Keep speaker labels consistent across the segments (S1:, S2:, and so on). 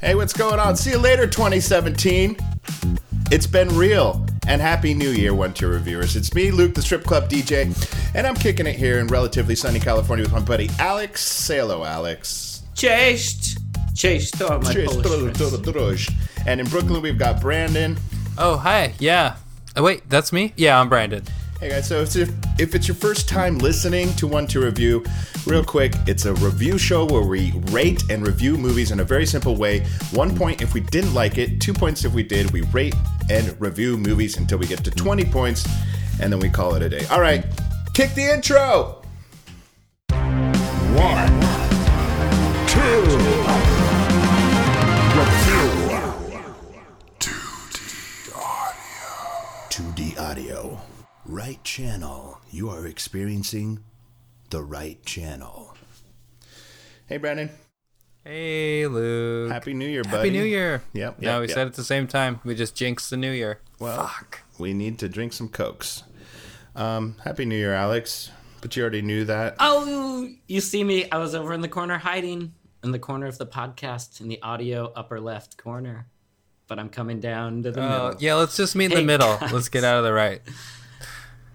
S1: Hey, what's going on? See you later, 2017. It's been real. And Happy New Year, One Two Reviewers. It's me, Luke, the strip club DJ, and I'm kicking it here in relatively sunny California with my buddy Alex. Say hello, Alex.
S2: Cześć! Cześć, to are my
S1: Cheers.
S2: Polish friends.
S1: And in Brooklyn, we've got Brandon.
S3: Oh, hi. Yeah. Oh, wait, that's me? Yeah, I'm Brandon.
S1: Hey guys, so if, if it's your first time listening to One to Review, real quick, it's a review show where we rate and review movies in a very simple way. One point if we didn't like it, two points if we did. We rate and review movies until we get to 20 points, and then we call it a day. All right, kick the intro!
S4: One, two,
S1: Right channel. You are experiencing the right channel. Hey, Brandon.
S3: Hey, Luke.
S1: Happy New Year, buddy.
S3: Happy New Year.
S1: Yep,
S3: No, we
S1: yep.
S3: said it at the same time. We just jinxed the New Year.
S1: Well, Fuck. we need to drink some cokes. Um, Happy New Year, Alex. But you already knew that.
S2: Oh, you see me? I was over in the corner hiding in the corner of the podcast in the audio upper left corner. But I'm coming down to the
S3: Oh,
S2: middle.
S3: yeah, let's just meet in
S2: Hey,
S3: the middle.
S2: guys.
S3: Let's get out of the right.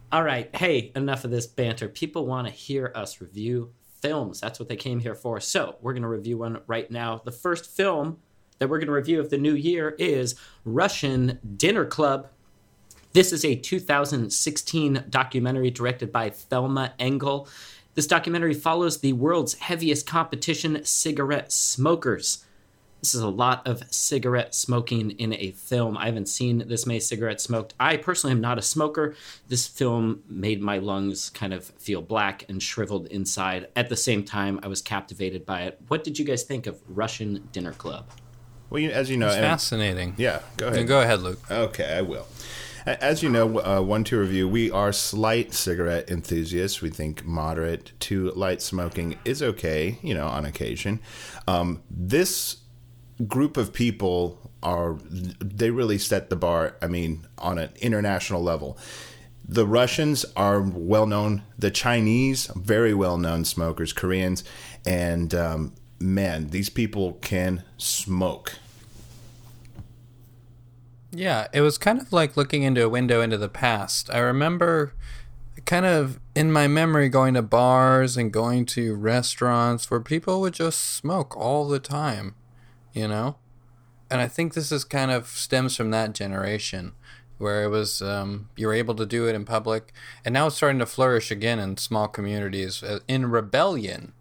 S2: All right. Hey, enough of this banter. People want to hear us review films. That's what they came here for. So we're going to review one right now. The first film that we're going to review of the new year is Russian Dinner Club. This is a 2016 documentary directed by Thelma Engel. This documentary follows the world's heaviest competition, cigarette smokers. This is a lot of cigarette smoking in a film. I haven't seen this many cigarettes smoked. I personally am not a smoker. This film made my lungs kind of feel black and shriveled inside. At the same time, I was captivated by it. What did you guys think of Russian Dinner Club?
S1: Well, you, as you know,
S3: It's
S1: and-
S3: fascinating.
S1: yeah, go ahead.
S3: Go ahead, Luke.
S1: Okay, I will. As you know, uh, one to review, we are slight cigarette enthusiasts. We think moderate to light smoking is okay, you know, on occasion. Um, this group of people are they really set the bar. I mean, on an international level. The Russians are well known. The Chinese, very well known smokers. Koreans, and um, man, these people can smoke.
S3: Yeah, it was kind of like looking into a window into the past. I remember kind of in my memory going to bars and going to restaurants where people would just smoke all the time, you know? And I think this is kind of stems from that generation where it was um, you were able to do it in public and now it's starting to flourish again in small communities uh, in rebellion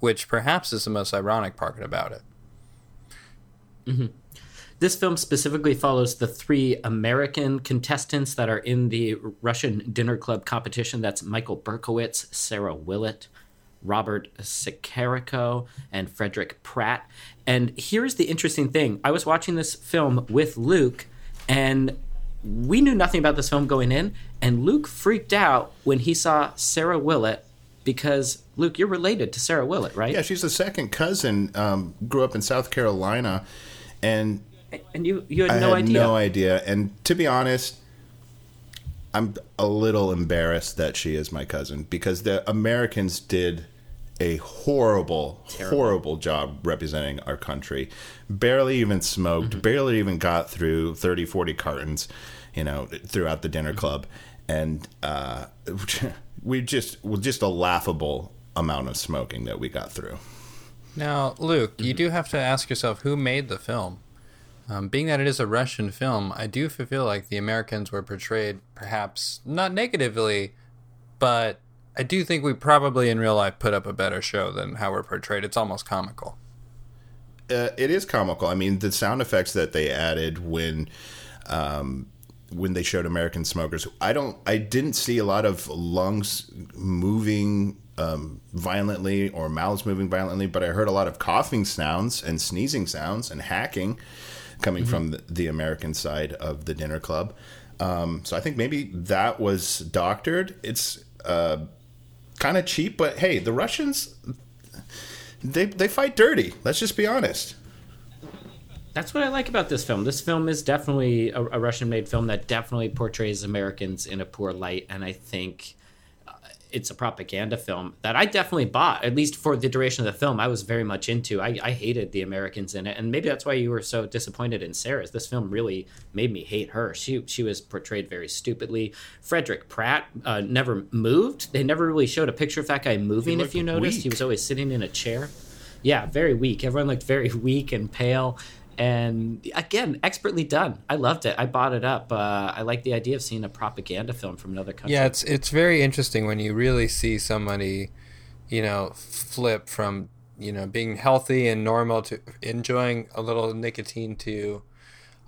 S3: which perhaps is the most ironic part about it
S2: This film specifically follows the three American contestants that are in the Russian Dinner Club competition. That's Michael Berkowitz, Sarah Willett, Robert Sikariko, and Frederick Pratt. And here's the interesting thing I was watching this film with Luke, and we knew nothing about this film going in. And Luke freaked out when he saw Sarah Willett because, Luke, you're related to Sarah Willett, right?
S1: Yeah, she's a second cousin. Um, grew up in South Carolina, and
S2: And you, you had
S1: I
S2: no
S1: had
S2: idea.
S1: no idea. And to be honest, I'm a little embarrassed that she is my cousin because the Americans did a horrible, horrible job representing our country. Barely even smoked,
S2: Mm-hmm.
S1: barely even got through 30, 40 cartons, you know, throughout the
S2: Mm-hmm.
S1: dinner club. And uh, we just, well, just a laughable amount of smoking that we got through.
S3: Now, Luke, you do have to ask yourself who made the film. Um, being that it is a Russian film, I do feel like the Americans were portrayed perhaps not negatively, but I do think we probably in real life put up a better show than how we're portrayed. It's almost comical.
S1: uh, it is comical. I mean, the sound effects that they added when um, when they showed American smokers, I don't, I didn't see a lot of lungs moving um, violently or mouths moving violently, but I heard a lot of coughing sounds and sneezing sounds and hacking coming from the, the American side of the dinner club. Um, so I think maybe that was doctored. It's uh, kind of cheap, but hey, the Russians. They, they fight dirty. Let's just be honest.
S2: That's what I like about this film. This film is definitely a, a Russian-made film that definitely portrays Americans in a poor light, and I think it's a propaganda film that I definitely bought, at least for the duration of the film. I was very much into. I, I hated the Americans in it, and maybe that's why you were so disappointed in Sarah's. This film really made me hate her. She she was portrayed very stupidly. Frederick Pratt uh, never moved. They never really showed a picture of that guy moving. If you noticed, he was always sitting in a chair. Yeah, very weak. Everyone looked very weak and pale. And again, expertly done. I loved it. I bought it up. Uh, I like the idea of seeing a propaganda film from another country.
S3: Yeah, it's it's very interesting when you really see somebody, you know, flip from you know being healthy and normal to enjoying a little nicotine to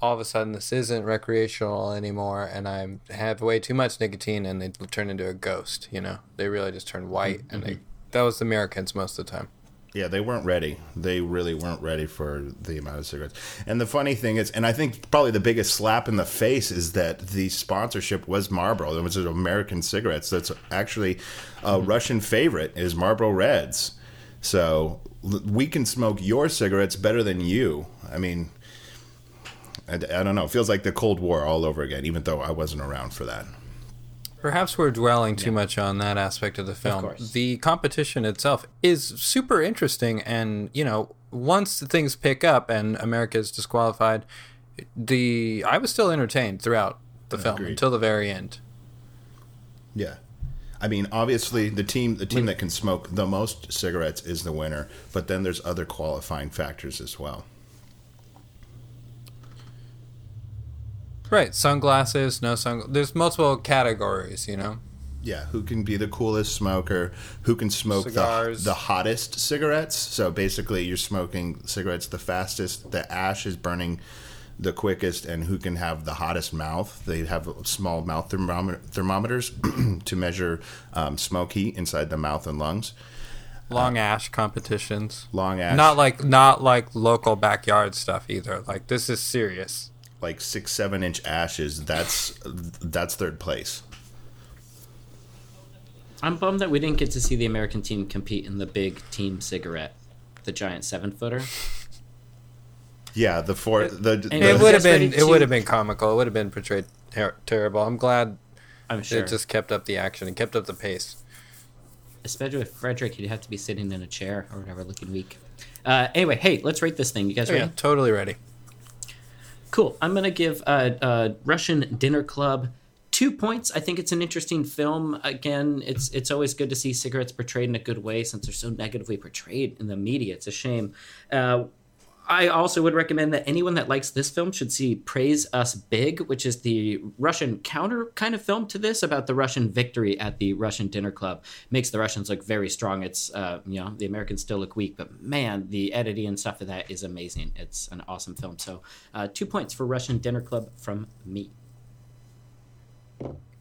S3: all of a sudden this isn't recreational anymore and I have way too much nicotine and they turn into a ghost. You know, they really just turn white and they that was the Americans most of the time.
S1: Yeah, they weren't ready. They really weren't ready for the amount of cigarettes. And the funny thing is, and I think probably the biggest slap in the face is that the sponsorship was Marlboro. It was American cigarettes. That's actually a mm-hmm. Russian favorite is Marlboro Reds. So we can smoke your cigarettes better than you. I mean, I, I don't know. It feels like the Cold War all over again, even though I wasn't around for that.
S3: Perhaps we're dwelling too much on that aspect of the film.
S2: course.
S3: The competition itself is super interesting, and you know, once things pick up and America is disqualified, the I was still entertained throughout the film until the very end.
S1: Yeah. I mean, obviously, the team the team that can smoke the most cigarettes is the winner, but then there's other qualifying factors as well.
S3: Right, sunglasses, no sun. There's multiple categories, you know.
S1: Yeah, who can be the coolest smoker? Who can smoke the, the hottest cigarettes? So basically, you're smoking cigarettes the fastest. The ash is burning the quickest, and who can have the hottest mouth? They have small mouth thermometer, thermometers to measure um, smoke heat inside the mouth and lungs.
S3: Long ash competitions.
S1: Long ash,
S3: Not like not like local backyard stuff either. Like this is serious.
S1: Like six, seven inch ashes. That's that's third place.
S2: I'm bummed that we didn't get to see the American team compete in the big team cigarette, the giant seven footer.
S1: Yeah, the four. The,
S2: And
S1: the
S3: It would have been it would have been comical. It would have been portrayed ter- terrible. I'm glad
S2: I'm sure.
S3: it just kept up the action and kept up the pace.
S2: Especially with Frederick, he'd have to be sitting in a chair or whatever, looking weak. Uh, anyway, hey, let's rate this thing. You guys
S3: Oh,
S2: ready?
S3: yeah, totally ready.
S2: Cool. I'm gonna give uh, uh, Russian Dinner Club two points. I think it's an interesting film. Again, it's it's always good to see cigarettes portrayed in a good way since they're so negatively portrayed in the media. It's a shame. Uh, I also would recommend that anyone that likes this film should see Praise Us Big, which is the Russian counter kind of film to this about the Russian victory at the Russian dinner club. Makes the Russians look very strong. It's, uh, you know, the Americans still look weak, but man, the editing and stuff of that is amazing. It's an awesome film. So, uh, two points for Russian dinner club from me.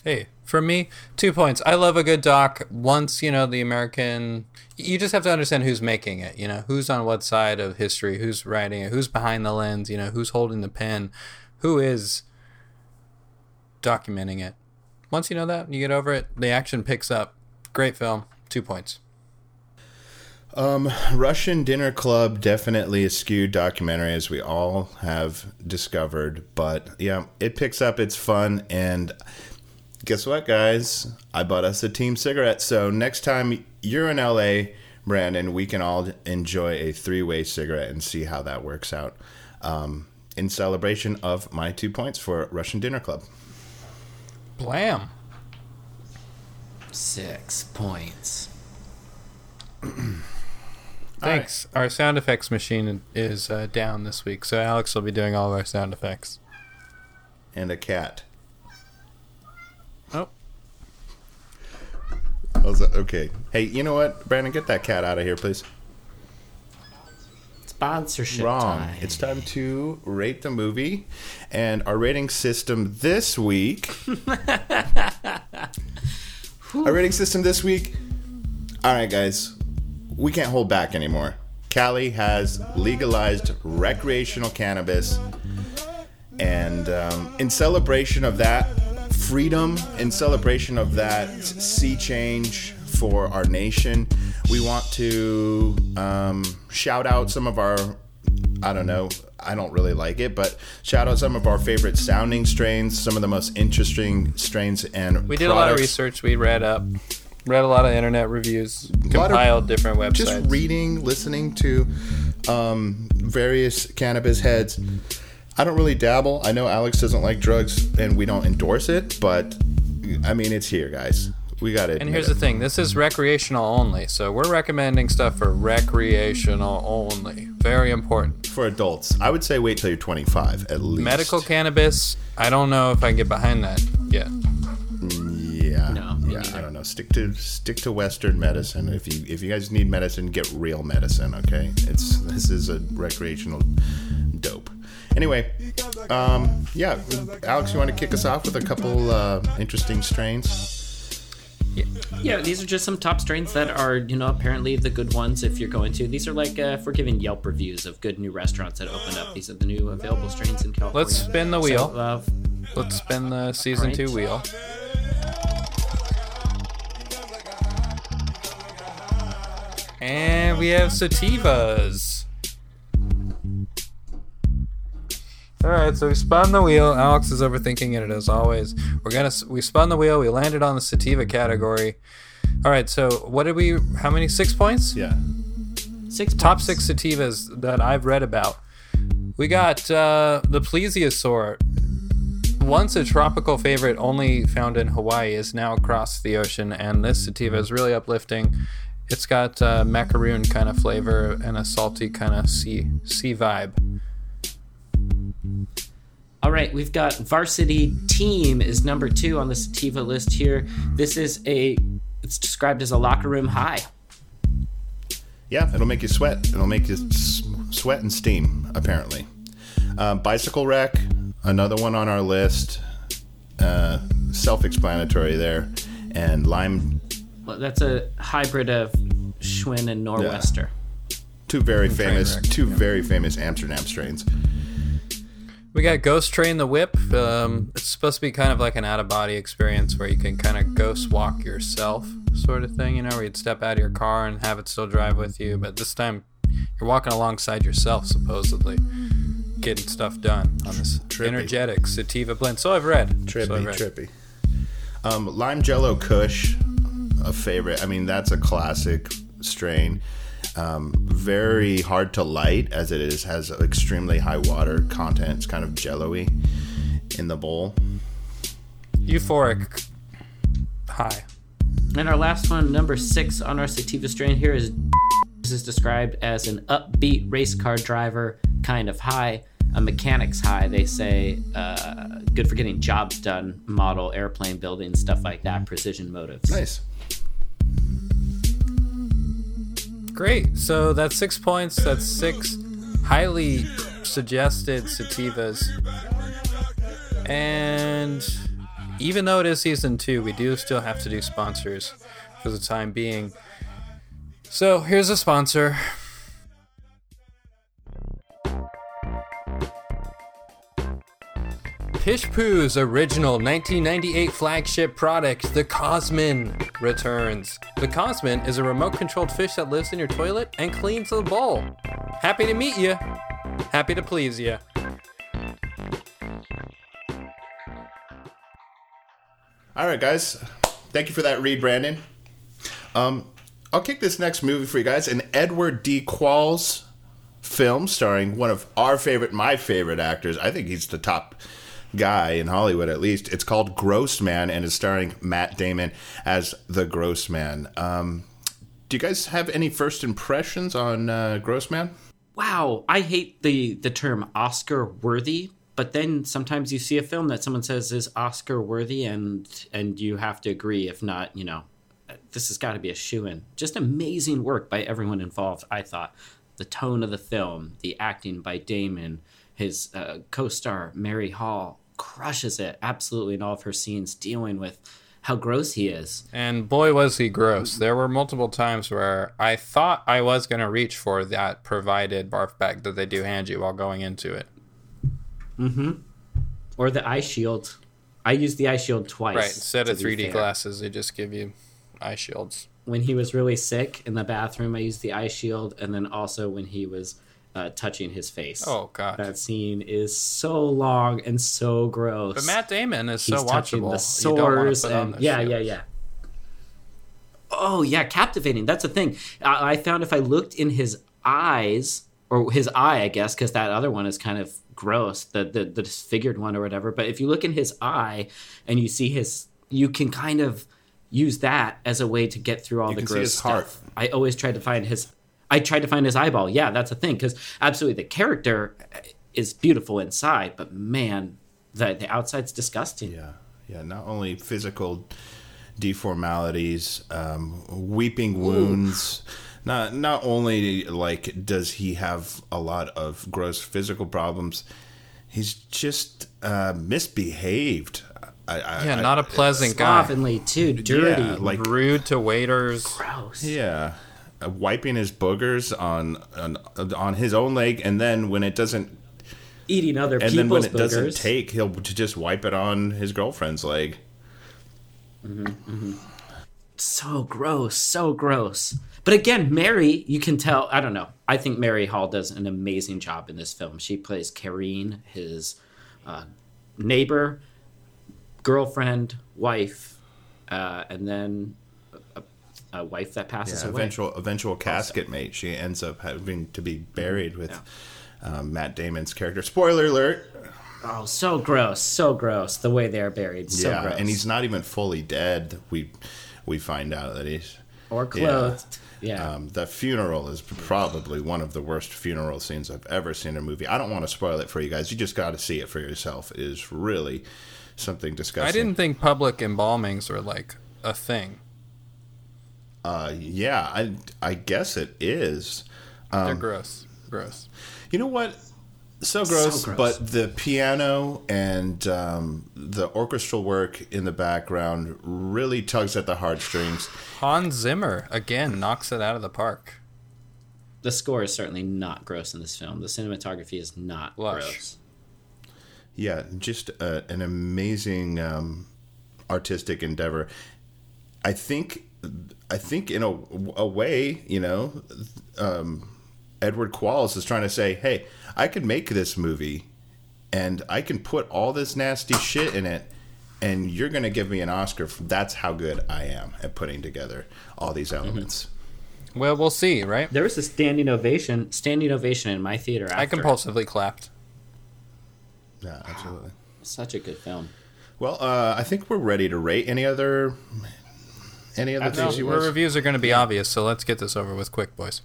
S3: Hey, for me, two points. I love a good doc. Once you know the American, you just have to understand who's making it. You know who's on what side of history, who's writing it, who's behind the lens. You know who's holding the pen, who is documenting it. Once you know that, you get over it. The action picks up. Great film. Two points.
S1: Um, Russian Dinner Club definitely a skewed documentary, as we all have discovered. But yeah, it picks up. It's fun, and guess what, guys? I bought us a team cigarette. So next time you're in LA, Brandon, we can all enjoy a three-way cigarette and see how that works out. Um, in celebration of my two points for Russian Dinner Club.
S3: Blam.
S2: Six points.
S3: Thanks. Our sound effects machine is uh, down this week, so Alex will be doing all of our sound effects.
S1: And a cat.
S3: Oh.
S1: How's that? Okay. Hey, you know what, Brandon? Get that cat out of here, please.
S2: Sponsorship
S1: Wrong.
S2: time.
S1: It's time to rate the movie, and our rating system this week. our rating system this week. All right, guys, we can't hold back anymore. Cali has legalized recreational cannabis, and um, in celebration of that freedom, in celebration of that sea change for our nation, we want to um, shout out some of our, I don't know, I don't really like it, but shout out some of our favorite sounding strains, some of the most interesting strains and
S3: We did a lot of research. We read up. Read a lot of internet reviews,
S1: lot of-
S3: compiled different websites.
S1: just reading, listening to um, various cannabis heads. I don't really dabble. I know Alex doesn't like drugs, and we don't endorse it. But I mean, it's here, guys. We got it.
S3: And here's the thing: this is recreational only, so we're recommending stuff for recreational only. Very important.
S1: for adults. I would say wait till you're 25 at least.
S3: Medical cannabis. I don't know if I can get behind that yet.
S1: Yeah.
S2: No,
S1: yeah.
S2: neither.
S1: I don't know. Stick to stick to Western medicine. If you if you guys need medicine, get real medicine. Okay. It's this is a recreational dope. Anyway, um, yeah, Alex, you want to kick us off with a couple uh, interesting strains?
S2: Yeah, yeah, these are just some top strains that are, you know, apparently the good ones if you're going to. These are like, uh, if we're giving Yelp reviews of good new restaurants that opened up, these are the new available strains in California.
S3: Let's spin the wheel.
S2: So, uh,
S3: Let's spin the season
S2: Alright.
S3: two wheel. And we have sativas. All right, so we spun the wheel. Alex is overthinking it as always. We're gonna we spun the wheel. We landed on the sativa category. All right, so what did we? How many? Six points.
S1: Yeah.
S2: six
S3: Top
S2: points.
S3: six sativas that I've read about. We got uh, the plesiosaur. Once a tropical favorite only found in Hawaii is now across the ocean, and this sativa is really uplifting. It's got uh, macaroon kind of flavor and a salty kind of sea sea vibe.
S2: All right, we've got Varsity Team is number two on the sativa list here. This is a, it's described as a locker room high.
S1: Yeah, it'll make you sweat. It'll make you s- sweat and steam, apparently. Um, bicycle wreck, another one on our list. Uh, self explanatory there. And lime,
S2: Well, that's a hybrid of Schwinn and Norwester.
S1: two very famous,
S3: wreck,
S1: two very famous Amsterdam strains.
S3: We got Ghost Train the Whip. Um, it's supposed to be kind of like an out of body experience where you can kind of ghost walk yourself, sort of thing, you know, where you'd step out of your car and have it still drive with you. But this time you're walking alongside yourself, supposedly, getting stuff done on this
S1: Trippy.
S3: energetic sativa blend. So I've read. so
S1: Trippy,
S3: I've read.
S1: trippy. Um, lime Jello Kush, a favorite. I mean, that's a classic strain. Um, very hard to light as it is has extremely high water content. It's kind of jello-y in the bowl.
S3: Euphoric. High.
S2: And our last one, number six on our sativa strain here is this is described as an upbeat race car driver kind of high, a mechanics high. They say uh, good for getting jobs done, model airplane building, stuff like that, precision motives.
S1: Nice.
S3: Great. So that's six points. That's six highly suggested sativas. And even though it is season two, we do still have to do sponsors for the time being. So here's a sponsor. Pish Poo's original 1998 flagship product, the Cosmin, returns. The Cosmin is a remote controlled fish that lives in your toilet and cleans the bowl. Happy to meet you. Happy to please you.
S1: All right, guys. Thank you for that read, Brandon. Um, I'll kick this next movie for you guys. An Edward D. Qualls film starring one of our favorite, my favorite actors. I think he's the top guy in Hollywood, at least. It's called Gross Man and is starring Matt Damon as the Gross Man. Um, do you guys have any first impressions on uh, Gross Man?
S2: Wow, I hate the the term Oscar worthy, but then sometimes you see a film that someone says is Oscar worthy, and and you have to agree. If not, you know, this has got to be a shoe in. Just amazing work by everyone involved. I thought the tone of the film, the acting by Damon, his uh, co-star Mary Hall crushes it absolutely in all of her scenes, dealing with how gross he is.
S3: And boy, was he gross. There were multiple times where I thought I was going to reach for that provided barf bag that they do hand you while going into it. Mm hmm.
S2: Or the eye shield. I used the eye shield twice.
S3: Right. Instead of 3D glasses, they just give you eye shields.
S2: when he was really sick in the bathroom, I used the eye shield, and then also when he was uh, touching his face.
S3: Oh, God.
S2: that scene is so long and so gross.
S3: But Matt Damon is
S2: He's
S3: so watchable.
S2: the sores and yeah, yeah, yeah. Oh yeah, captivating. That's the thing. I, I found if I looked in his eyes or his eye, I guess, because that other one is kind of gross, the, the the disfigured one or whatever. But if you look in his eye and you see his, you can kind of use that as a way to get through all
S1: You
S2: the gross stuff.
S1: heart.
S2: I always tried to find his. I tried to find his eyeball. Yeah, that's a thing because absolutely the character is beautiful inside, but man, the the outside's disgusting.
S1: Yeah, yeah. Not only physical deformalities, um, weeping wounds. Not not only like does he have a lot of gross physical problems, he's just uh, misbehaved. I, I,
S3: Yeah, not a pleasant guy.
S2: Slovenly too, dirty,
S1: Yeah, like
S3: Rude to waiters.
S2: gross.
S1: yeah, uh, wiping his boogers on, on on his own leg, and then when it doesn't,
S2: Eating other
S1: and then when it doesn't
S2: boogers.
S1: take, he'll just wipe it on his girlfriend's leg. Mm-hmm, mm-hmm.
S2: so gross, so gross. But again, Mary, you can tell. I don't know. I think Mary Hall does an amazing job in this film. She plays Karine, his uh, neighbor, girlfriend, wife, uh, and then a wife that passes
S1: Yeah,
S2: away.
S1: eventual eventual casket mate. She ends up having to be buried with um, Matt Damon's character. Spoiler alert.
S2: Oh, so gross, so gross. The way they're buried, so
S1: yeah,
S2: gross.
S1: and he's not even fully dead. We we find out that he's
S2: or clothed. Yeah.
S1: Um, the funeral is probably one of the worst funeral scenes I've ever seen in a movie. I don't want to spoil it for you guys. You just got to see it for yourself. It is really something disgusting.
S3: I didn't think public embalmings were like a thing.
S1: Uh, yeah, I I guess it is.
S2: Um,
S3: They're gross. Gross.
S1: You know what? So gross,
S2: gross.
S1: but the piano and um, the orchestral work in the background really tugs at the heartstrings.
S3: Hans Zimmer again knocks it out of the park.
S2: the score is certainly not gross in this film. The cinematography is not
S3: Lush.
S2: gross.
S1: Yeah, just a, an amazing um, artistic endeavor. I think, I think in a, a way, you know, um, Edward Qualls is trying to say, "Hey, I could make this movie, and I can put all this nasty shit in it." And you're going to give me an Oscar. For, that's how good I am at putting together all these elements.
S3: Well, we'll see, right?
S2: There was a standing ovation, standing ovation in my theater. After
S3: I compulsively clapped.
S1: Yeah, absolutely.
S2: Such a good film.
S1: Well, uh, I think we're ready to rate. Any other, any other
S3: No,
S1: things you
S3: our
S1: want?
S3: reviews are going to be obvious, so let's get this over with quick, boys.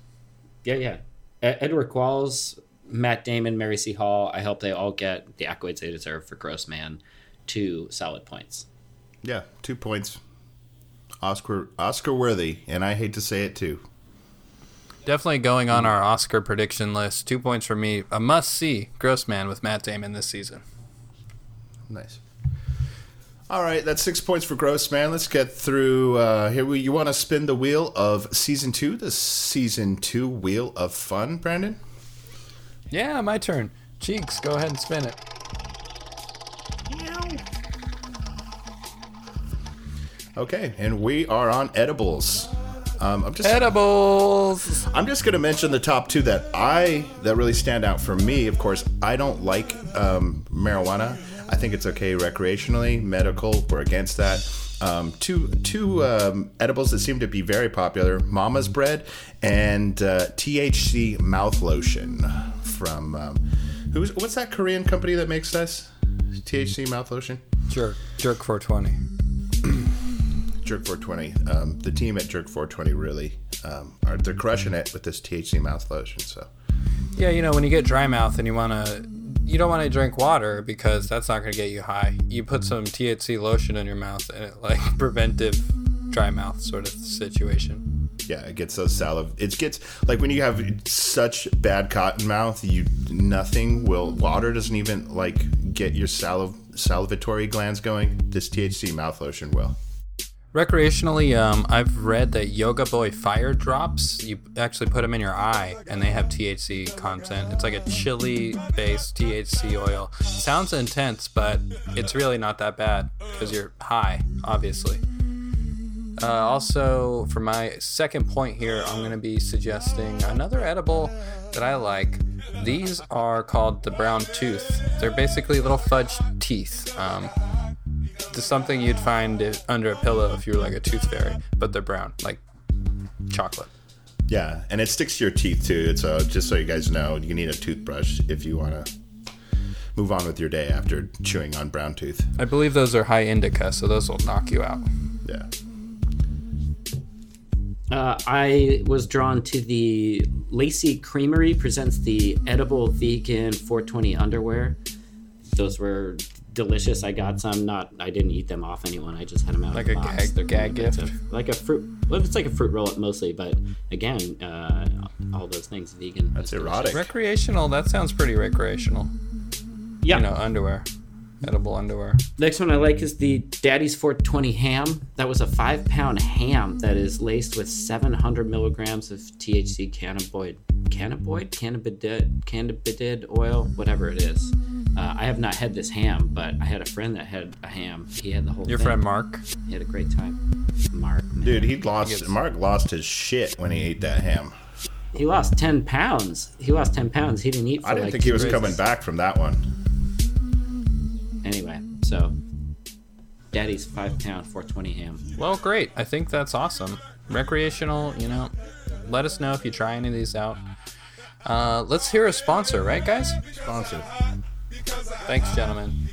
S2: Yeah, yeah. E- Edward Qualls, Matt Damon, Mary C. Hall. I hope they all get the accolades they deserve for Gross Man. Two solid points.
S1: Yeah, two points. Oscar Oscar worthy, and I hate to say it too.
S3: Definitely going on our Oscar prediction list. Two points for me. A must see Gross Man with Matt Damon this season.
S1: Nice. All right, that's six points for Gross Man. Let's get through. Uh, here, we, you want to spin the wheel of season two, the season two wheel of fun, Brandon?
S3: Yeah, my turn. Cheeks, go ahead and spin it.
S1: Okay, and we are on edibles. Um, I'm just
S3: Edibles.
S1: I'm just going to mention the top two that I that really stand out for me. Of course, I don't like um, marijuana. I think it's okay recreationally, medical. We're against that. Um, two two um, edibles that seem to be very popular: Mama's Bread and uh, THC mouth lotion from um, who's what's that Korean company that makes this THC mouth lotion?
S3: Jerk. Jerk 420.
S1: Jerk 420. Um, the team at Jerk 420 really um, are they're crushing it with this THC mouth lotion. So.
S3: Yeah, you know, when you get dry mouth and you want to, you don't want to drink water because that's not going to get you high. You put some THC lotion in your mouth and it, like, preventive dry mouth sort of situation.
S1: Yeah, it gets those saliv. It gets like when you have such bad cotton mouth, you nothing will. Water doesn't even like get your saliv salivatory glands going. This THC mouth lotion will.
S3: Recreationally, um, I've read that Yoga Boy Fire Drops, you actually put them in your eye and they have THC content. It's like a chili based THC oil. Sounds intense, but it's really not that bad because you're high, obviously. Uh, also, for my second point here, I'm going to be suggesting another edible that I like. These are called the brown tooth. They're basically little fudge teeth. Um, something you'd find it under a pillow if you were like a tooth fairy, but they're brown, like chocolate.
S1: Yeah, and it sticks to your teeth too. So just so you guys know, you need a toothbrush if you want to move on with your day after chewing on brown tooth.
S3: I believe those are high indica, so those will knock you out.
S1: Yeah.
S2: Uh, I was drawn to the Lacey Creamery presents the edible vegan 420 underwear. Those were delicious. I got some. Not I didn't eat them off anyone. I just had them out
S3: Like
S2: of the
S3: a
S2: box.
S3: gag-
S2: They're
S3: gag
S2: kind of-
S3: gift?
S2: like a fruit. Well, it's like a fruit roll up mostly, but again, uh, all those things vegan.
S1: That's
S2: It's
S1: erotic.
S3: Recreational. That sounds pretty recreational.
S2: Yeah.
S3: You know, underwear, edible underwear.
S2: Next one I like is the Daddy's 420 ham. That was a five pound ham that is laced with 700 milligrams of THC cannabinoid, cannabinoid, cannabidid, cannabidid oil, whatever it is. Uh, I have not had this ham, but I had a friend that had a ham. He had the whole.
S3: Your
S2: thing.
S3: friend Mark.
S2: He had a great time. Mark, man.
S1: Dude, he lost. Mark lost his shit when he ate that ham.
S2: he lost 10 pounds. He lost 10 pounds. He didn't eat. For
S1: I didn't
S2: like
S1: think he was
S2: days.
S1: coming back from that one.
S2: Anyway, so Daddy's five pound 420 ham.
S3: Well, great. I think that's awesome. Recreational. You know, let us know if you try any of these out. Uh, let's hear a sponsor, right, guys?
S1: Sponsor.
S3: Thanks, gentlemen.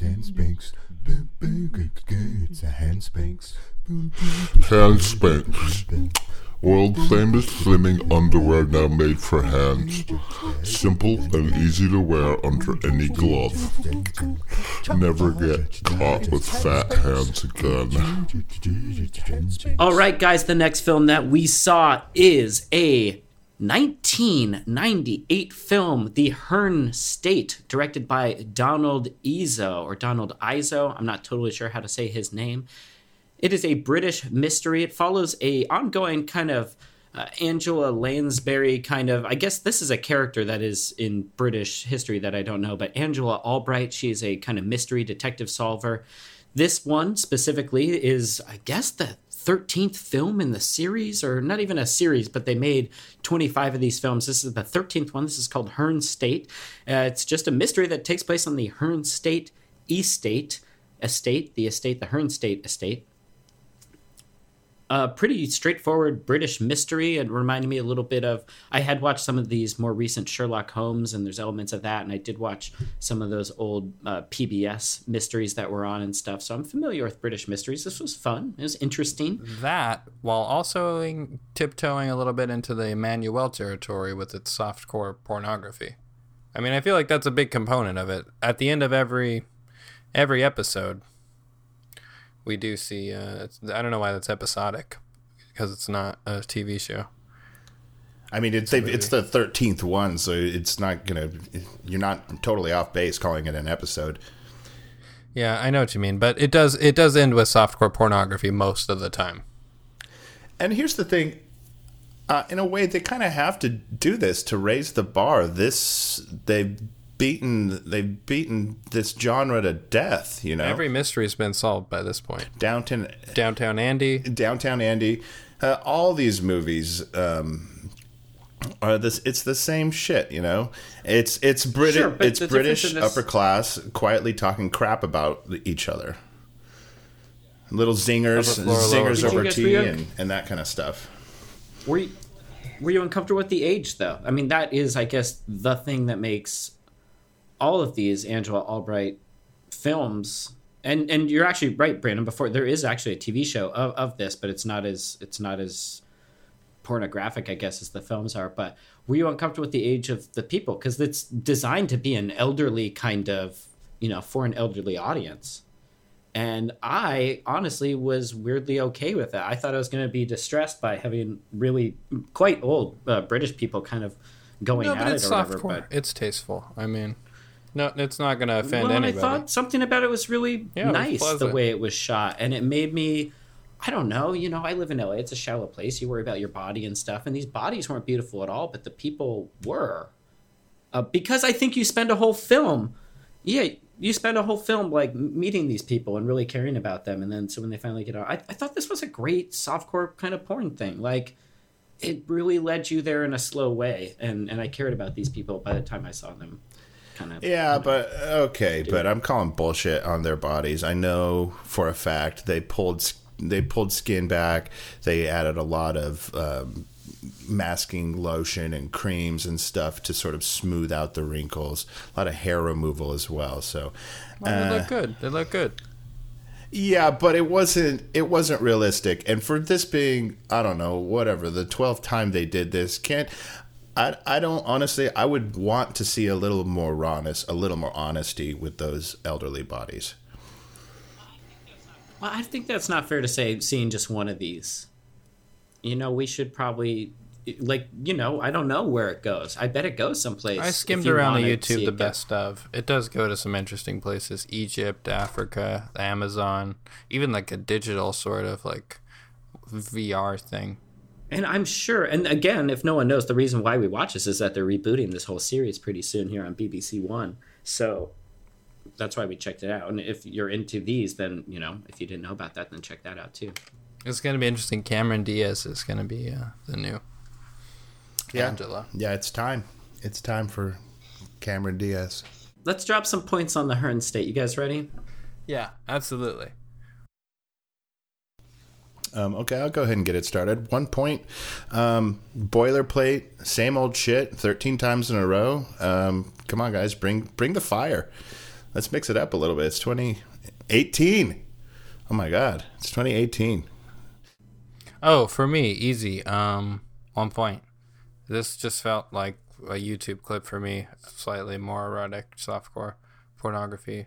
S4: Hand spanks. It's a hand spanks.
S5: Hand Spanks. World famous slimming underwear now made for hands. Simple and easy to wear under any glove. Never get caught with fat hands again.
S2: All right, guys, the next film that we saw is a 1998 film, The Hearn State, directed by Donald Izzo, or Donald Izzo. I'm not totally sure how to say his name. It is a British mystery. It follows a ongoing kind of uh, Angela Lansbury kind of. I guess this is a character that is in British history that I don't know, but Angela Albright. She is a kind of mystery detective solver. This one specifically is, I guess, the 13th film in the series, or not even a series, but they made 25 of these films. This is the 13th one. This is called Hearn State. Uh, it's just a mystery that takes place on the Hearn State Estate, estate, the estate, the Hearn State estate a pretty straightforward British mystery. It reminded me a little bit of. I had watched some of these more recent Sherlock Holmes, and there's elements of that. And I did watch some of those old uh, PBS mysteries that were on and stuff. So I'm familiar with British mysteries. This was fun. It was interesting.
S3: That while also tiptoeing a little bit into the Emmanuelle territory with its softcore pornography. I mean, I feel like that's a big component of it. At the end of every every episode, we do see. Uh, it's, I don't know why that's episodic because it's not a TV show.
S1: I mean, it's it's the thirteenth one, so it's not gonna. You're not totally off base calling it an episode.
S3: Yeah, I know what you mean, but it does it does end with softcore pornography most of the time.
S1: And here's the thing. Uh, in a way, they kind of have to do this to raise the bar. This they've beaten they've beaten this genre to death. You know,
S3: Every mystery's been solved by this point.
S1: downtown
S3: Downtown Andy,
S1: Downtown Andy, uh, all these movies um, are this. It's the same shit, you know. It's it's British.
S2: Sure,
S1: it's British
S2: this-
S1: upper class quietly talking crap about each other. Little zingers,
S3: Upper floor, lower
S1: zingers over
S2: Did you guys
S1: tea,
S2: react?
S1: and, and that kind of stuff.
S2: Were you, were you uncomfortable with the age, though? I mean, that is, I guess, the thing that makes all of these Angela Albright films. And and you're actually right, Brandon. Before there is actually a TV show of, of this, but it's not as it's not as pornographic, I guess, as the films are. But were you uncomfortable with the age of the people? Because it's designed to be an elderly kind of, you know, for an elderly audience. And I honestly was weirdly okay with it. I thought I was going to be distressed by having really quite old uh, British people kind of going
S3: no,
S2: at
S3: but
S2: it
S3: it's
S2: or whatever. But
S3: It's tasteful. I mean, no, it's not going to offend
S2: well, and I thought something about it was really
S3: Yeah, it was
S2: nice the way it was shot, and it made me. I don't know. You know, I live in LA. It's a shallow place. You worry about your body and stuff, and these bodies weren't beautiful at all, but the people were. Uh, because I think you spend a whole film, yeah, you spend a whole film like meeting these people and really caring about them, and then so when they finally get out, I, I thought this was a great softcore kind of porn thing. Like, it really led you there in a slow way, and and I cared about these people by the time I saw them kind of
S1: Yeah, but okay, but I'm calling bullshit on their bodies. I know for a fact they pulled they pulled skin back. They added a lot of um, masking lotion and creams and stuff to sort of smooth out the wrinkles. A lot of hair removal as well. So
S3: Well, they
S1: uh,
S3: look good. They look good.
S1: yeah, but it wasn't it wasn't realistic. And for this being, I don't know, whatever, the 12th time they did this, can't I I don't honestly I would want to see a little more rawness, a little more honesty with those elderly bodies.
S2: Well, I think that's not fair to say. Seeing just one of these, you know, we should probably like you know I don't know where it goes. I bet it goes someplace.
S3: I skimmed around the YouTube the best of. It does go to some interesting places: Egypt, Africa, the Amazon, even like a digital sort of like VR thing.
S2: And I'm sure, and again, if no one knows, the reason why we watch this is that they're rebooting this whole series pretty soon here on BBC One. So that's why we checked it out. And if you're into these, then you know, if you didn't know about that, then check that out too.
S3: It's gonna be interesting. Cameron Diaz is gonna be uh, the new
S1: Yeah.
S3: Angela.
S1: Yeah, it's time. It's time for Cameron Diaz.
S2: Let's drop some points on the Hearn State. You guys ready?
S3: Yeah, absolutely.
S1: Um, okay, I'll go ahead and get it started. One point, um, boilerplate, same old shit, thirteen times in a row. Um, come on, guys, bring bring the fire. Let's mix it up a little bit. It's twenty eighteen. Oh my god, it's twenty eighteen.
S3: Oh, for me, easy. Um, one point. This just felt like a YouTube clip for me. Slightly more erotic, softcore pornography.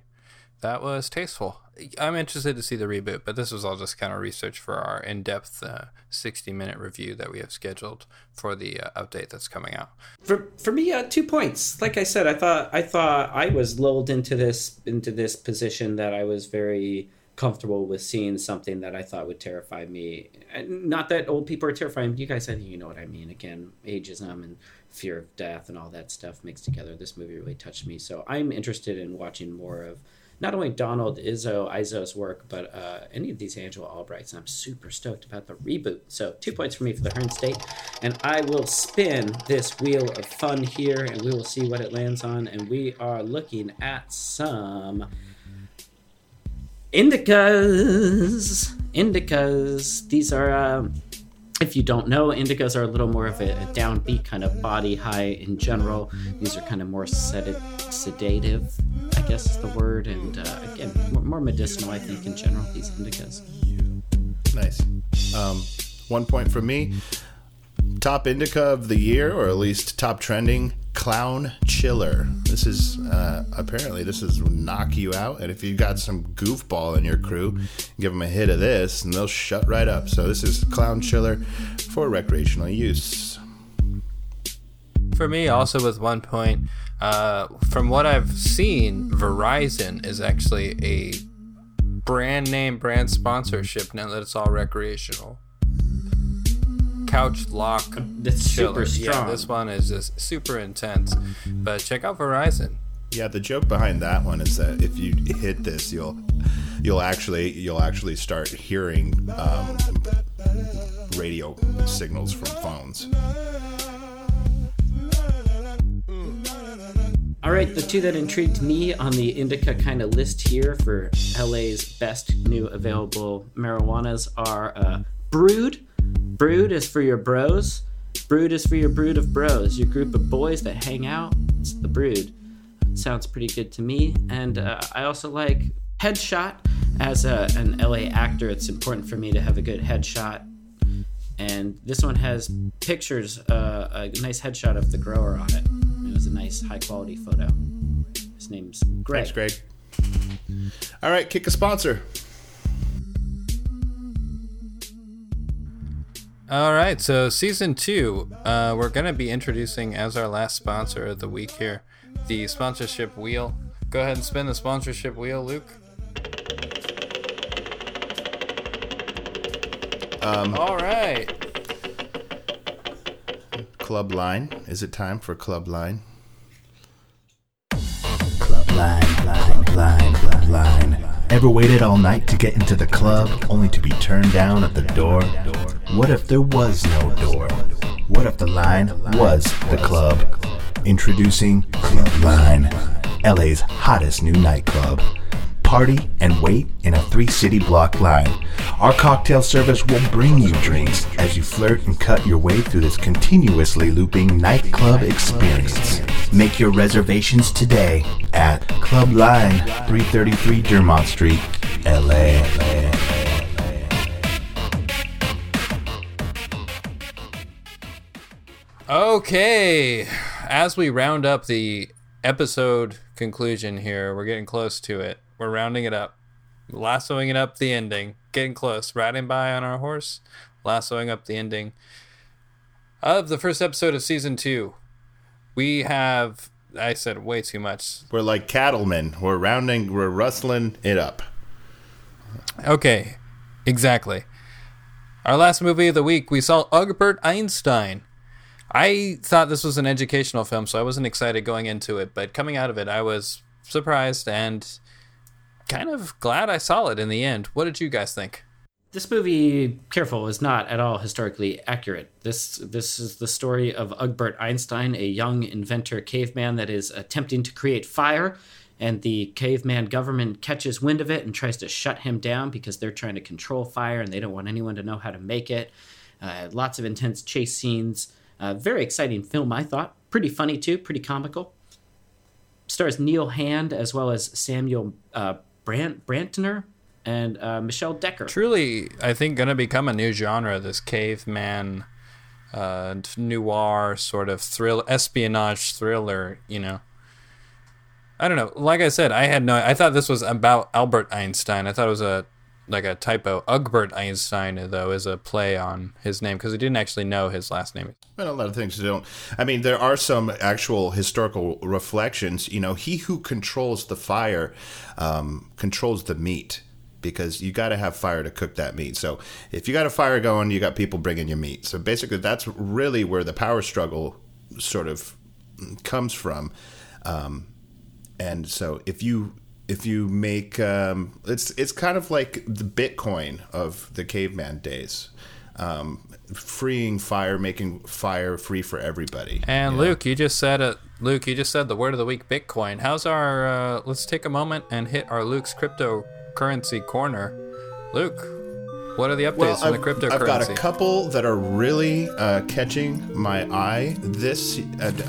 S3: That was tasteful. I'm interested to see the reboot, but this was all just kind of research for our in-depth uh, 60-minute review that we have scheduled for the uh, update that's coming out.
S2: For for me, uh, two points. Like I said, I thought I thought I was lulled into this into this position that I was very comfortable with seeing something that I thought would terrify me. Not that old people are terrifying. You guys, I think you know what I mean. Again, ageism and fear of death and all that stuff mixed together. This movie really touched me. So I'm interested in watching more of not only Donald Izzo Izzo's work, but uh, any of these Angela Albrights. I'm super stoked about the reboot. So two points for me for the Hearn State, and I will spin this wheel of fun here, and we will see what it lands on. And we are looking at some indicas. Indicas. These are. Um, if you don't know, indicas are a little more of a, a downbeat kind of body high in general. These are kind of more sedative, I guess is the word, and uh, again, more, more medicinal, I think, in general. These indicas.
S1: Nice. Um, one point from me. Top indica of the year, or at least top trending, clown chiller. This is uh, apparently this is knock you out, and if you've got some goofball in your crew, give them a hit of this, and they'll shut right up. So this is clown chiller for recreational use.
S3: For me, also with one point, uh, from what I've seen, Verizon is actually a brand name, brand sponsorship now that it's all recreational. Couch lock.
S2: That's super
S3: chiller. Yeah,
S2: strong.
S3: this one is just super intense. But check out Verizon.
S1: Yeah, the joke behind that one is that if you hit this, you'll you'll actually you'll actually start hearing um, radio signals from phones.
S2: All right, the two that intrigued me on the indica kind of list here for LA's best new available marijuanas are uh, Brood. Brood is for your bros. Brood is for your brood of bros, your group of boys that hang out. It's the Brood. Sounds pretty good to me. And uh, I also like Headshot. As a, an LA actor, it's important for me to have a good headshot. And this one has pictures, uh, a nice headshot of the grower on it. It was a nice, high quality photo. His name's Greg.
S1: Thanks, Greg. All right, kick a sponsor.
S3: All right, so season two, uh, we're going to be introducing as our last sponsor of the week here the sponsorship wheel. Go ahead and spin the sponsorship wheel, Luke. Um, All right.
S1: Club line. Is it time for club line?
S4: Line, line, line, line. Ever waited all night to get into the club only to be turned down at the door? What if there was no door? What if the line was the club? Introducing Club Line. LA's hottest new nightclub. Party and wait in a three city block line. Our cocktail service will bring you drinks as you flirt and cut your way through this continuously looping nightclub experience. Make your reservations today at Club Line, 333 Dermont Street, LA.
S3: Okay, as we round up the episode conclusion here, we're getting close to it. We're rounding it up, lassoing it up the ending, getting close, riding by on our horse, lassoing up the ending of the first episode of season two. We have, I said way too much.
S1: We're like cattlemen. We're rounding, we're rustling it up.
S3: Okay, exactly. Our last movie of the week, we saw Albert Einstein. I thought this was an educational film, so I wasn't excited going into it, but coming out of it, I was surprised and kind of glad I saw it in the end. What did you guys think?
S2: This movie, careful, is not at all historically accurate. This this is the story of Albert Einstein, a young inventor caveman that is attempting to create fire, and the caveman government catches wind of it and tries to shut him down because they're trying to control fire and they don't want anyone to know how to make it. Uh, lots of intense chase scenes. Uh, very exciting film, I thought. Pretty funny too, pretty comical. Stars Neil Hand as well as Samuel uh, Brant Brantner and uh, Michelle Decker.
S3: Truly, I think going to become a new genre. This caveman, uh, noir sort of thrill, espionage thriller. You know. I don't know. Like I said, I had no. I thought this was about Albert Einstein. I thought it was a like a typo. Ugbert Einstein, though, is a play on his name because he didn't actually know his last name.
S1: Well, a lot of things don't. I mean, there are some actual historical reflections. You know, he who controls the fire um, controls the meat because you got to have fire to cook that meat. So if you got a fire going, you got people bringing you meat. So basically, that's really where the power struggle sort of comes from. Um, and so if you if you make um, it's it's kind of like the Bitcoin of the caveman days, um, freeing fire, making fire free for everybody.
S3: And
S1: you know?
S3: Luke, you just said it. Luke, you just said the word of the week, Bitcoin. How's our? Uh, let's take a moment and hit our Luke's cryptocurrency corner. Luke, what are the updates
S1: Well,
S3: on the cryptocurrency?
S1: I've got a couple that are really uh, catching my eye. This,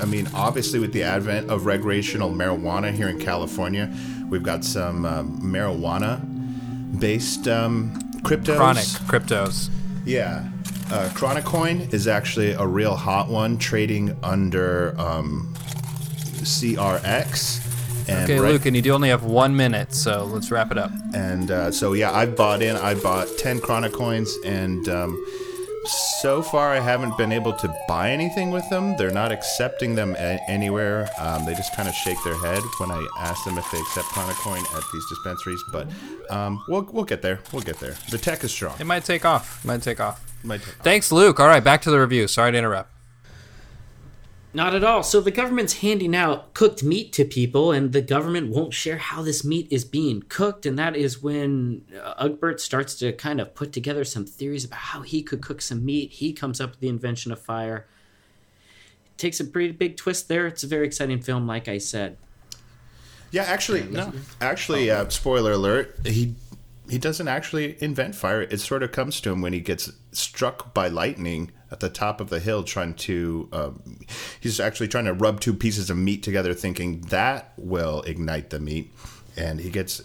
S1: I mean, obviously, with the advent of recreational marijuana here in California, we've got some um, marijuana-based um, cryptos.
S3: Chronic cryptos.
S1: Yeah. Uh, Chronicoin is actually a real hot one, trading under um, CRX. And
S3: Okay,
S1: right-
S3: Luke, and you do only have one minute, so let's wrap it up.
S1: and uh, so yeah, I bought in. I bought ten Chronocoins, and um, so far I haven't been able to buy anything with them. They're not accepting them a- anywhere. Um, they just kind of shake their head when I ask them if they accept Chronocoin at these dispensaries. But um, we'll we'll get there. We'll get there. The tech is strong.
S3: It might take off. Might take off.
S1: Might take-
S3: Thanks, Luke. All right, back to the review. Sorry to interrupt.
S2: Not at all. So the government's handing out cooked meat to people, and the government won't share how this meat is being cooked. And that is when uh, Ugbert starts to kind of put together some theories about how he could cook some meat. He comes up with the invention of fire. It takes a pretty big twist there. It's a very exciting film, like I said.
S1: Yeah, actually, no. Actually, uh, spoiler alert. He he doesn't actually invent fire. It sort of comes to him when he gets struck by lightning at the top of the hill, trying to. Um, he's actually trying to rub two pieces of meat together, thinking that will ignite the meat, and he gets.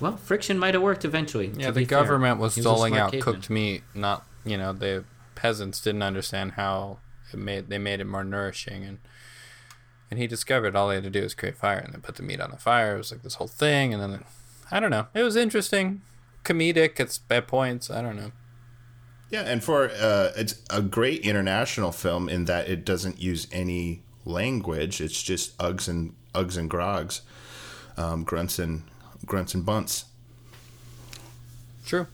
S2: Well, friction might have worked eventually.
S3: Yeah, the
S2: be fair.
S3: government was
S2: He
S3: doling out
S2: caveman.
S3: cooked meat. Not you know the peasants didn't understand how it made they made it more nourishing and and he discovered all he had to do was create fire and then put the meat on the fire. It was like this whole thing, and then I don't know. It was interesting, comedic at at points. I don't know.
S1: Yeah, and for uh, it's a great international film in that it doesn't use any language. It's just ugs and ugs and grogs, um, grunts and grunts and bunts.
S3: True.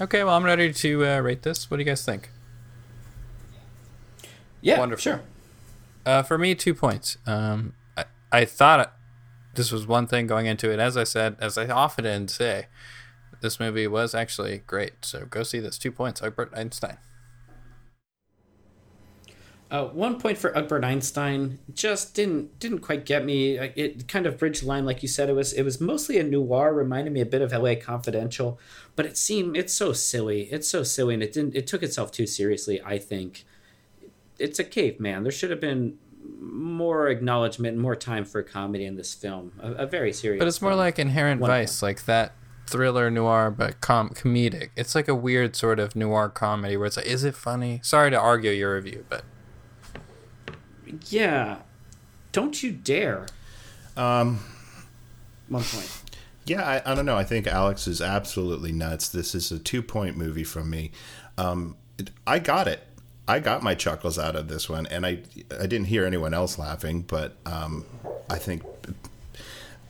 S3: Okay, well I'm ready to uh, rate this. What do you guys think?
S2: Yeah,
S3: Wonderful.
S2: sure.
S3: Uh, for me, two points. Um, I, I thought this was one thing going into it. As I said, as I often say, this movie was actually great. So go see this. Two points. Albert Einstein.
S2: Uh, one point for Egbert Einstein just didn't didn't quite get me. It kind of bridged the line, like you said. It was it was mostly a noir, reminded me a bit of L.A. Confidential, but it seemed it's so silly. It's so silly, and it didn't. It took itself too seriously. I think it's a caveman. There should have been more acknowledgement, and more time for comedy in this film. A, a very serious.
S3: But it's more like Inherent
S2: One
S3: Vice, like that thriller noir, but com- comedic. It's like a weird sort of noir comedy where it's like, is it funny? Sorry to argue your review, but
S2: yeah. Don't you dare.
S1: Um,
S2: One point.
S1: Yeah, I, I don't know. I think Alex is absolutely nuts. This is a two point movie from me. Um, it, I got it. I got my chuckles out of this one, and I I didn't hear anyone else laughing, but um, I think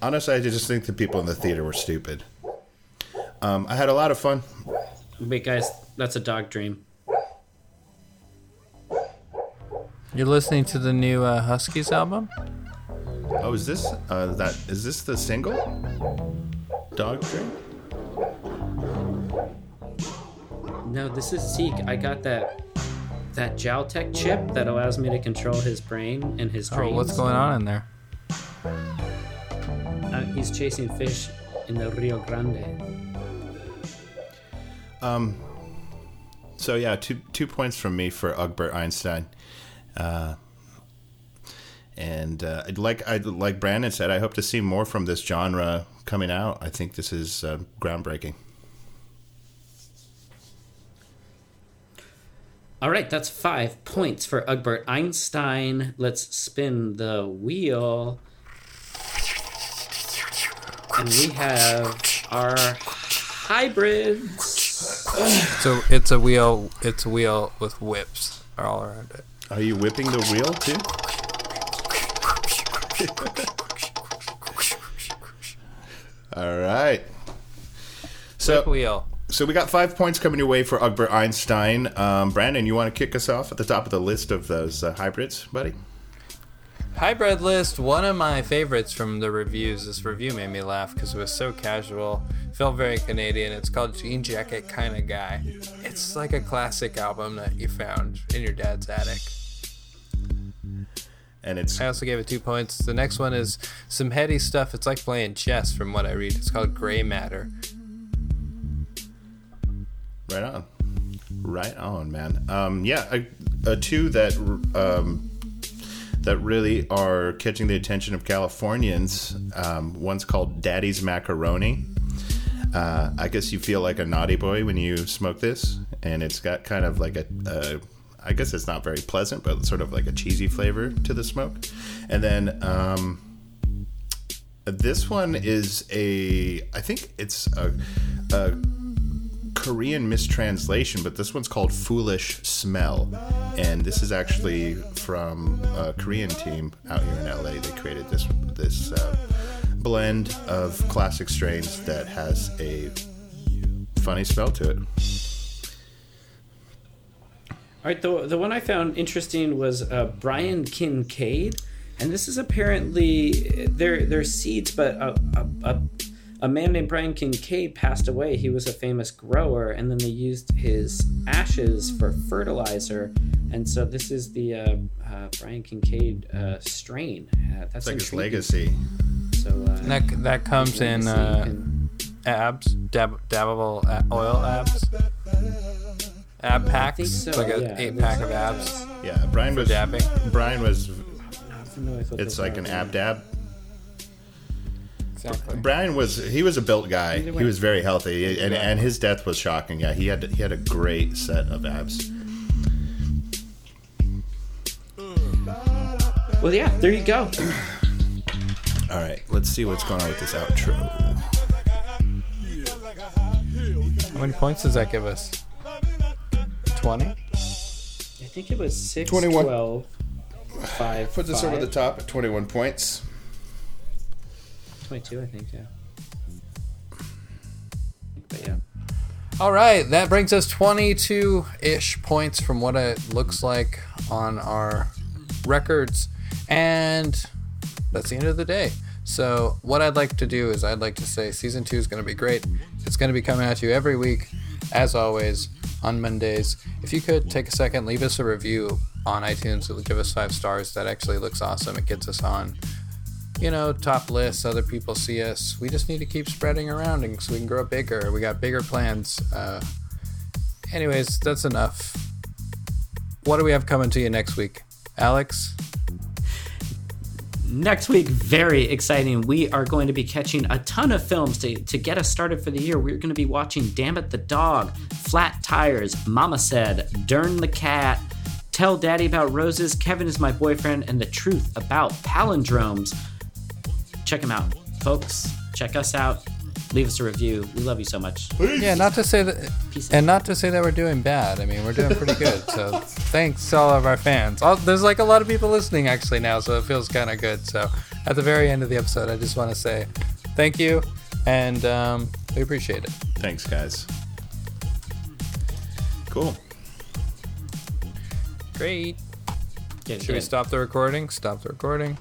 S1: honestly, I just think the people in the theater were stupid. Um, I had a lot of fun.
S2: Wait, guys, that's a dog dream.
S3: you're listening to the new uh, Huskies album?
S1: Oh, is this uh, that? Is this the single? Dog Dream.
S2: No, this is Zeke. I got that that Jaltech chip that allows me to control his brain and his dreams.
S3: Oh, what's going on in there?
S2: Uh, he's chasing fish in the Rio Grande.
S1: Um, so yeah, two two points from me for Egbert Einstein. Uh, and uh, like I like Brandon said, I hope to see more from this genre coming out. I think this is uh, groundbreaking.
S2: All right, that's five points for Egbert Einstein. Let's spin the wheel. And we have our hybrids.
S3: So it's a wheel. It's a wheel with whips all around it.
S1: Are you whipping the wheel too? All right. So
S3: Whip wheel.
S1: So we got five points coming your way for Egbert Einstein. Um, Brandon, you want to kick us off at the top of the list of those uh, hybrids, buddy?
S3: Hybrid list, one of my favorites from the reviews. This review made me laugh because it was so casual, felt very Canadian. It's called Jean Jacket Kinda Guy. It's like a classic album that you found in your dad's attic.
S1: And it's
S3: I also gave it two points. The next one is some heady stuff. It's like playing chess from what I read. It's called Gray Matter.
S1: right on, right on, man. Um, yeah, a, a two that um, that really are catching the attention of Californians. Um, one's called Daddy's Macaroni. Uh, I guess you feel like a naughty boy when you smoke this, and it's got kind of like a, a I guess it's not very pleasant, but sort of like a cheesy flavor to the smoke. And then um, this one is a, I think it's a, a Korean mistranslation, but this one's called Foolish Smell. And this is actually from a Korean team out here in LA. They created this this uh, blend of classic strains that has a funny smell to it.
S2: All right, the, the one I found interesting was uh, Brian Kincaid. And this is apparently their their seeds, but a, a, a, a man named Brian Kincaid passed away. He was a famous grower, and then they used his ashes for fertilizer. And so this is the uh, uh, Brian Kincaid uh, strain. Uh, that's
S1: It's like his legacy.
S2: So uh,
S3: That that comes in
S2: legacy
S3: uh,
S2: can-
S3: abs, dab, dabbable oil abs, ab packs.
S2: think so,
S3: like an
S2: yeah.
S3: eight pack of abs.
S1: Yeah, Brian was
S3: dabbing.
S1: Brian was.
S2: not familiar with what
S1: It's like an ab dab.
S3: Exactly.
S1: Brian was he was a built guy. He was very healthy, and and his death was shocking. Yeah, he had he had a great set of abs.
S2: Well, yeah, there you go.
S1: All right, let's see what's going on with this outro.
S3: How many points does that give us? Twenty.
S2: I think it was 6,
S1: 21.
S2: 12, 5,
S1: Put this
S2: five.
S1: over the top at 21 points.
S2: 22, I think, yeah. But yeah.
S3: All right, that brings us 22 ish points from what it looks like on our records. And that's the end of the day. So, what I'd like to do is, I'd like to say season two is going to be great. It's going to be coming at you every week, as always. on Mondays. If you could take a second, leave us a review on iTunes. Give us five stars. That actually looks awesome. It gets us on, you know, top lists. Other people see us. We just need to keep spreading around and so we can grow bigger. We got bigger plans. Uh, anyways, that's enough. What do we have coming to you next week? Alex?
S2: Next week, very exciting. We are going to be catching a ton of films to, to get us started for the year. We're going to be watching Damn It the Dog, Flat Tires, Mama Said, Dern the Cat, Tell Daddy About Roses, Kevin is My Boyfriend, and The Truth About Palindromes. Check them out, folks. Check us out. Leave us a review. We love you so much.
S3: Yeah, not to say that,
S2: Peace
S3: and not to say that we're doing bad. I mean, we're doing pretty good. So thanks to all of our fans. All, there's like a lot of people listening actually now, so it feels kind of good. So at the very end of the episode, I just want to say thank you, and um, we appreciate it.
S1: Thanks, guys. Cool.
S3: Great.
S2: Good,
S3: Should we stop the recording? Stop the recording.